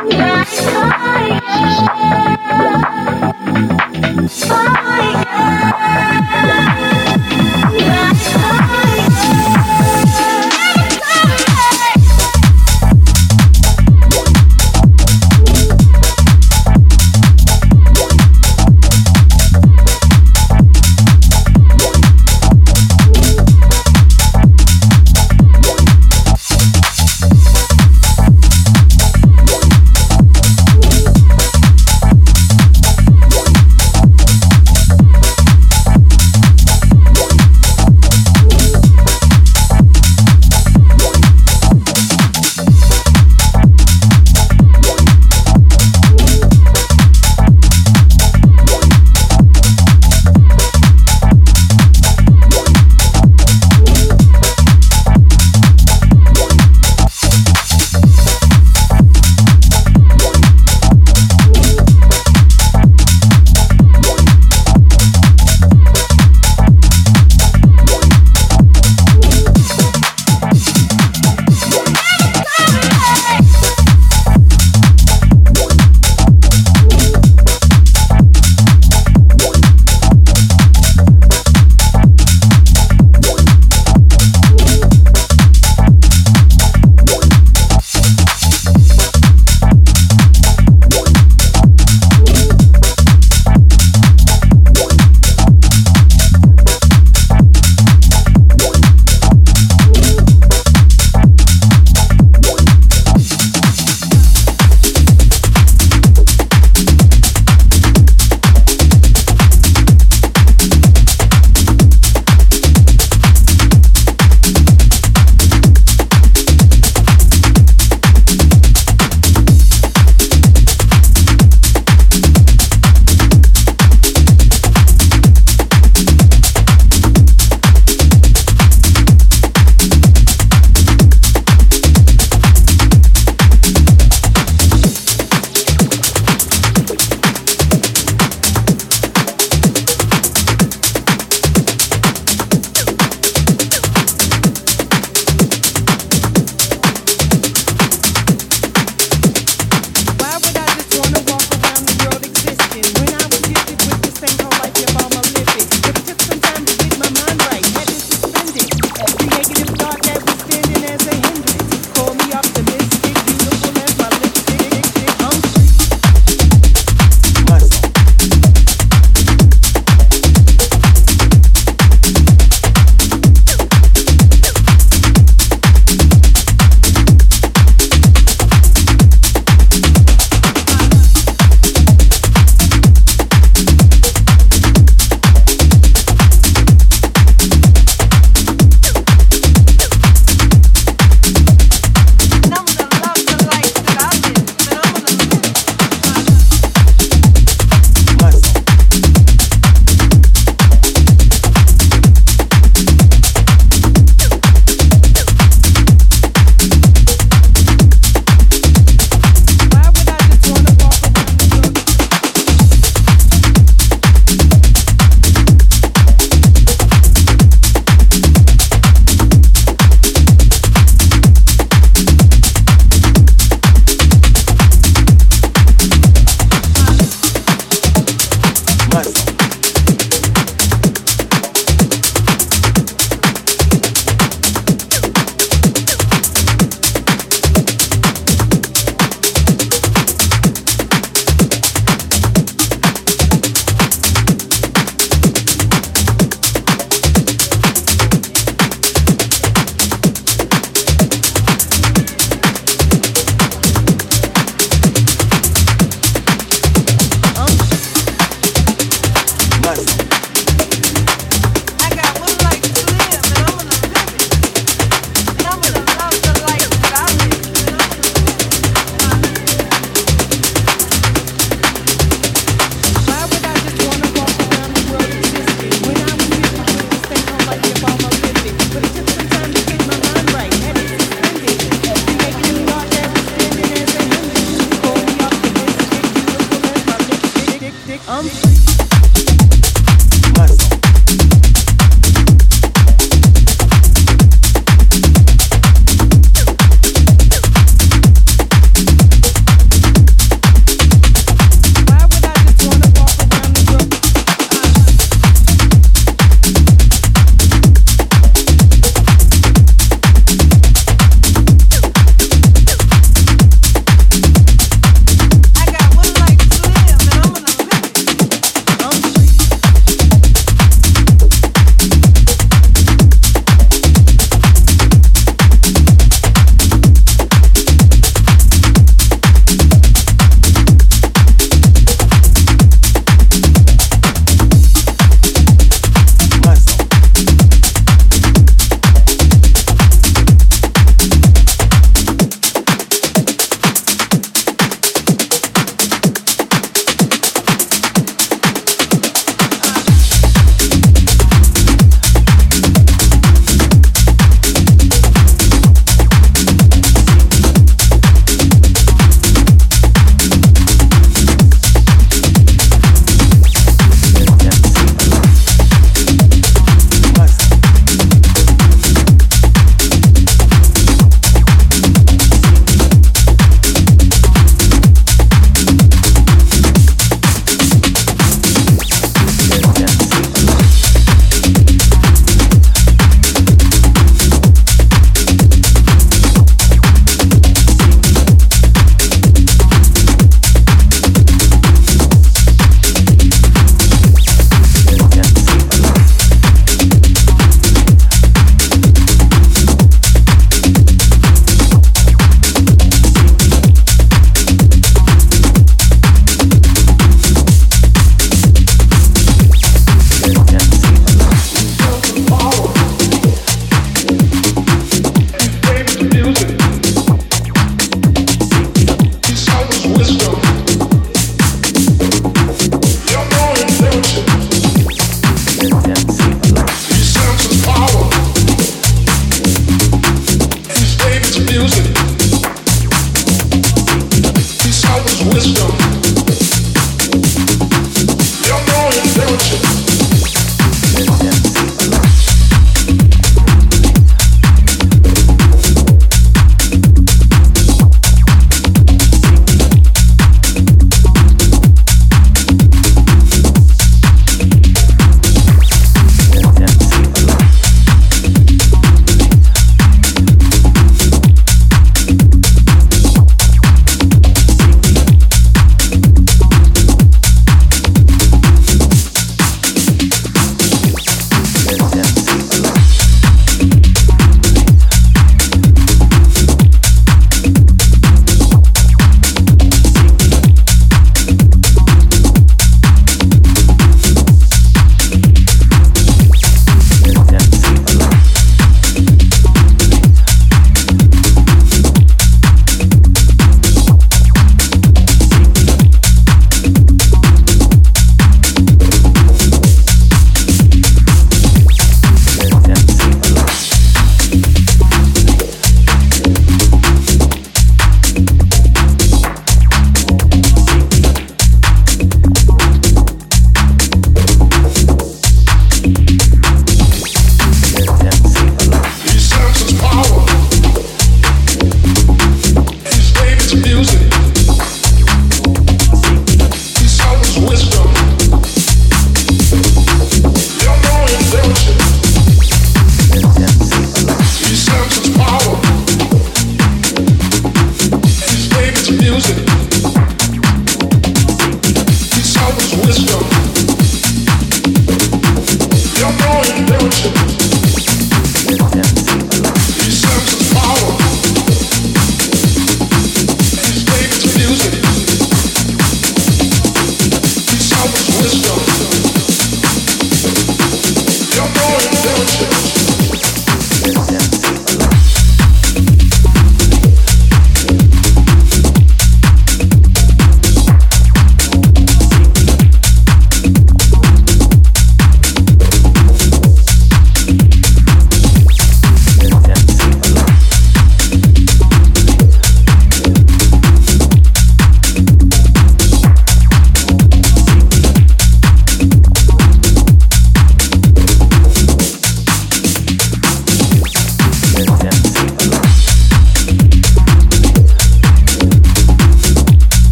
Oh my God.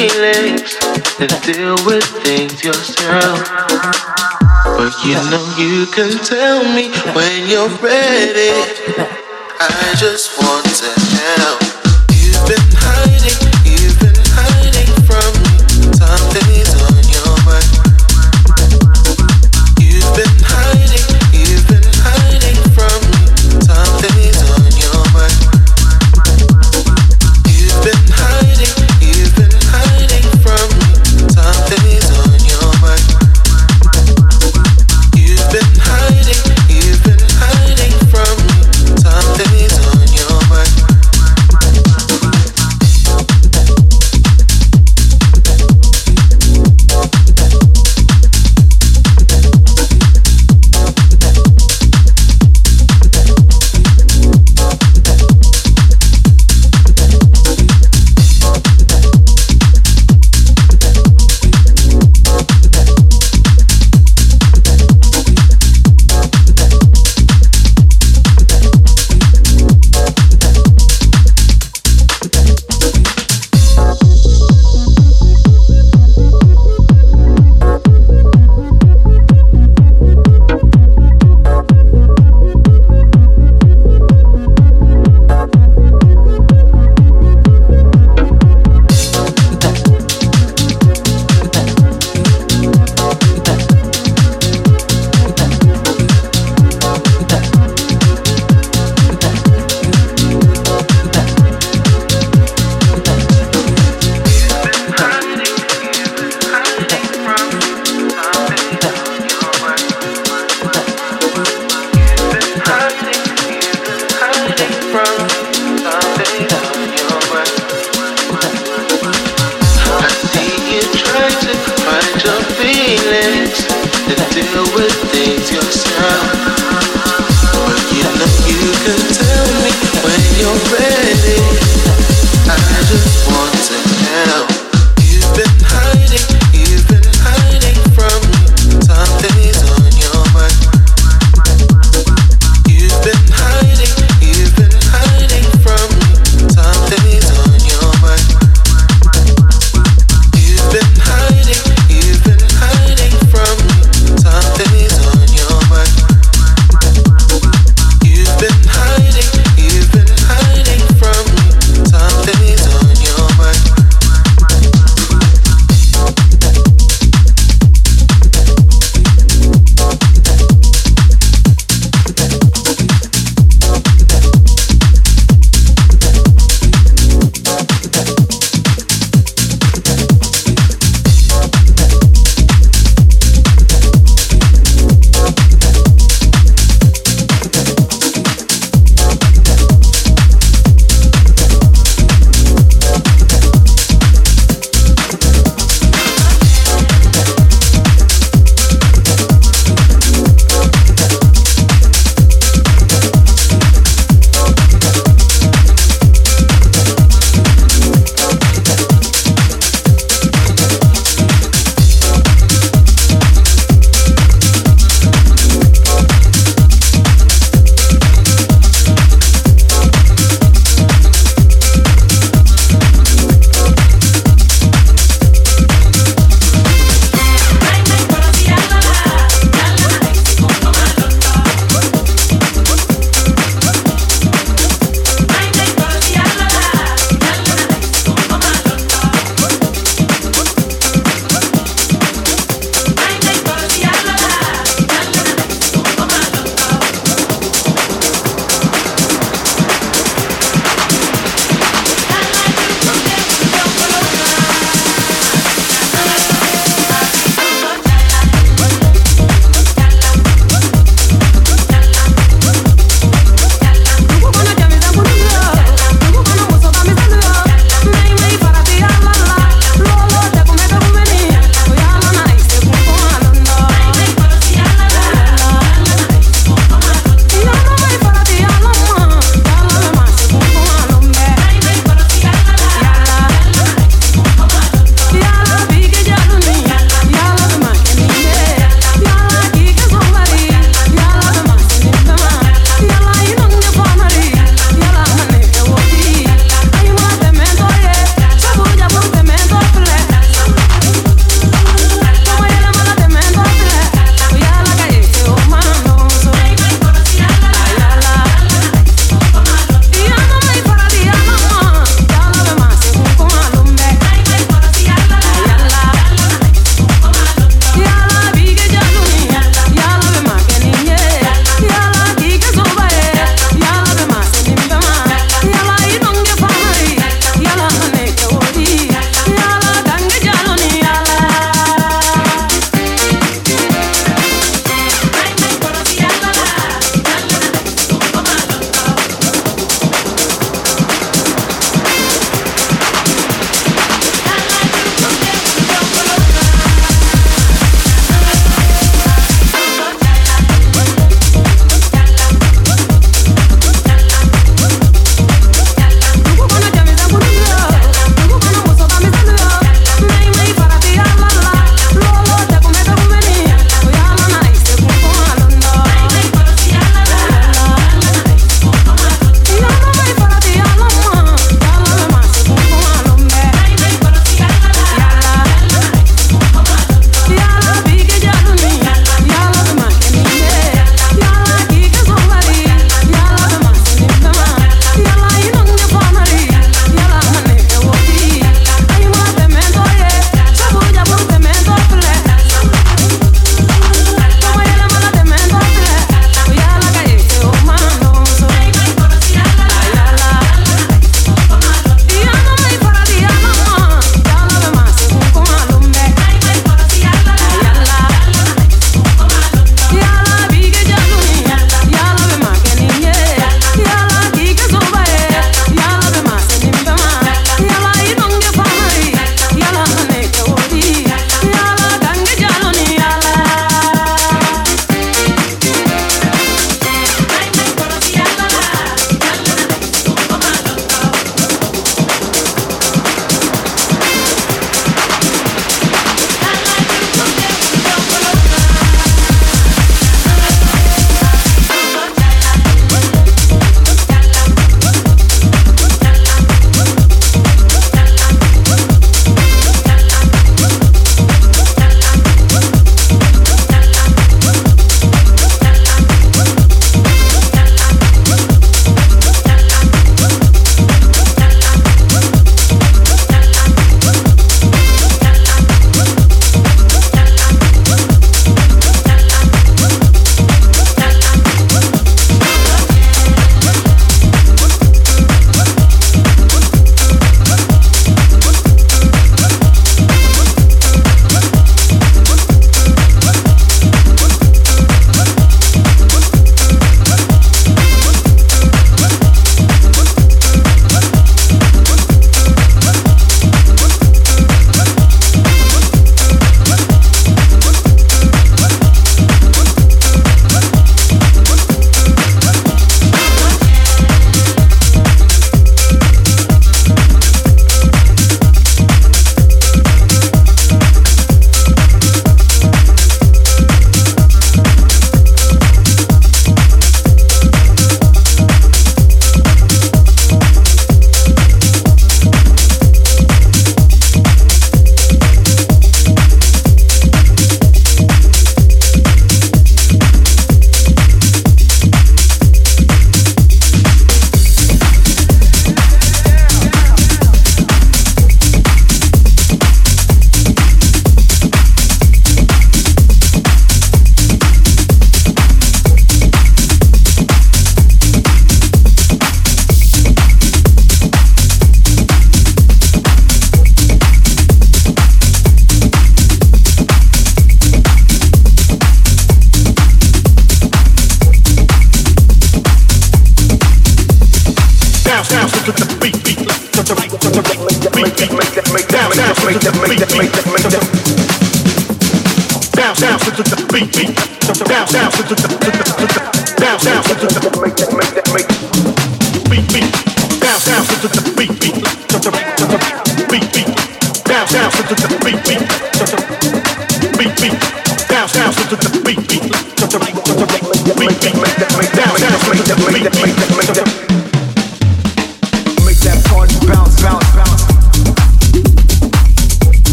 feelings and deal with things yourself. But you know you can tell me when you're ready. I just want to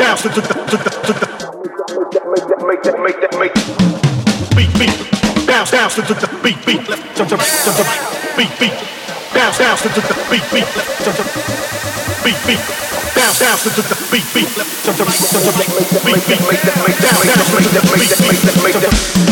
sounds. Make that, make that, make that, Beat, beat, bounce, bounce, beat, beat, jump, jump, jump, beat, beat, bounce, bounce, beat, beat, jump, jump, beat, beat, bounce, bounce, beat, beat, jump, jump, jump, beat, beat, make that, make that, make that, make that, make that, make that, make that.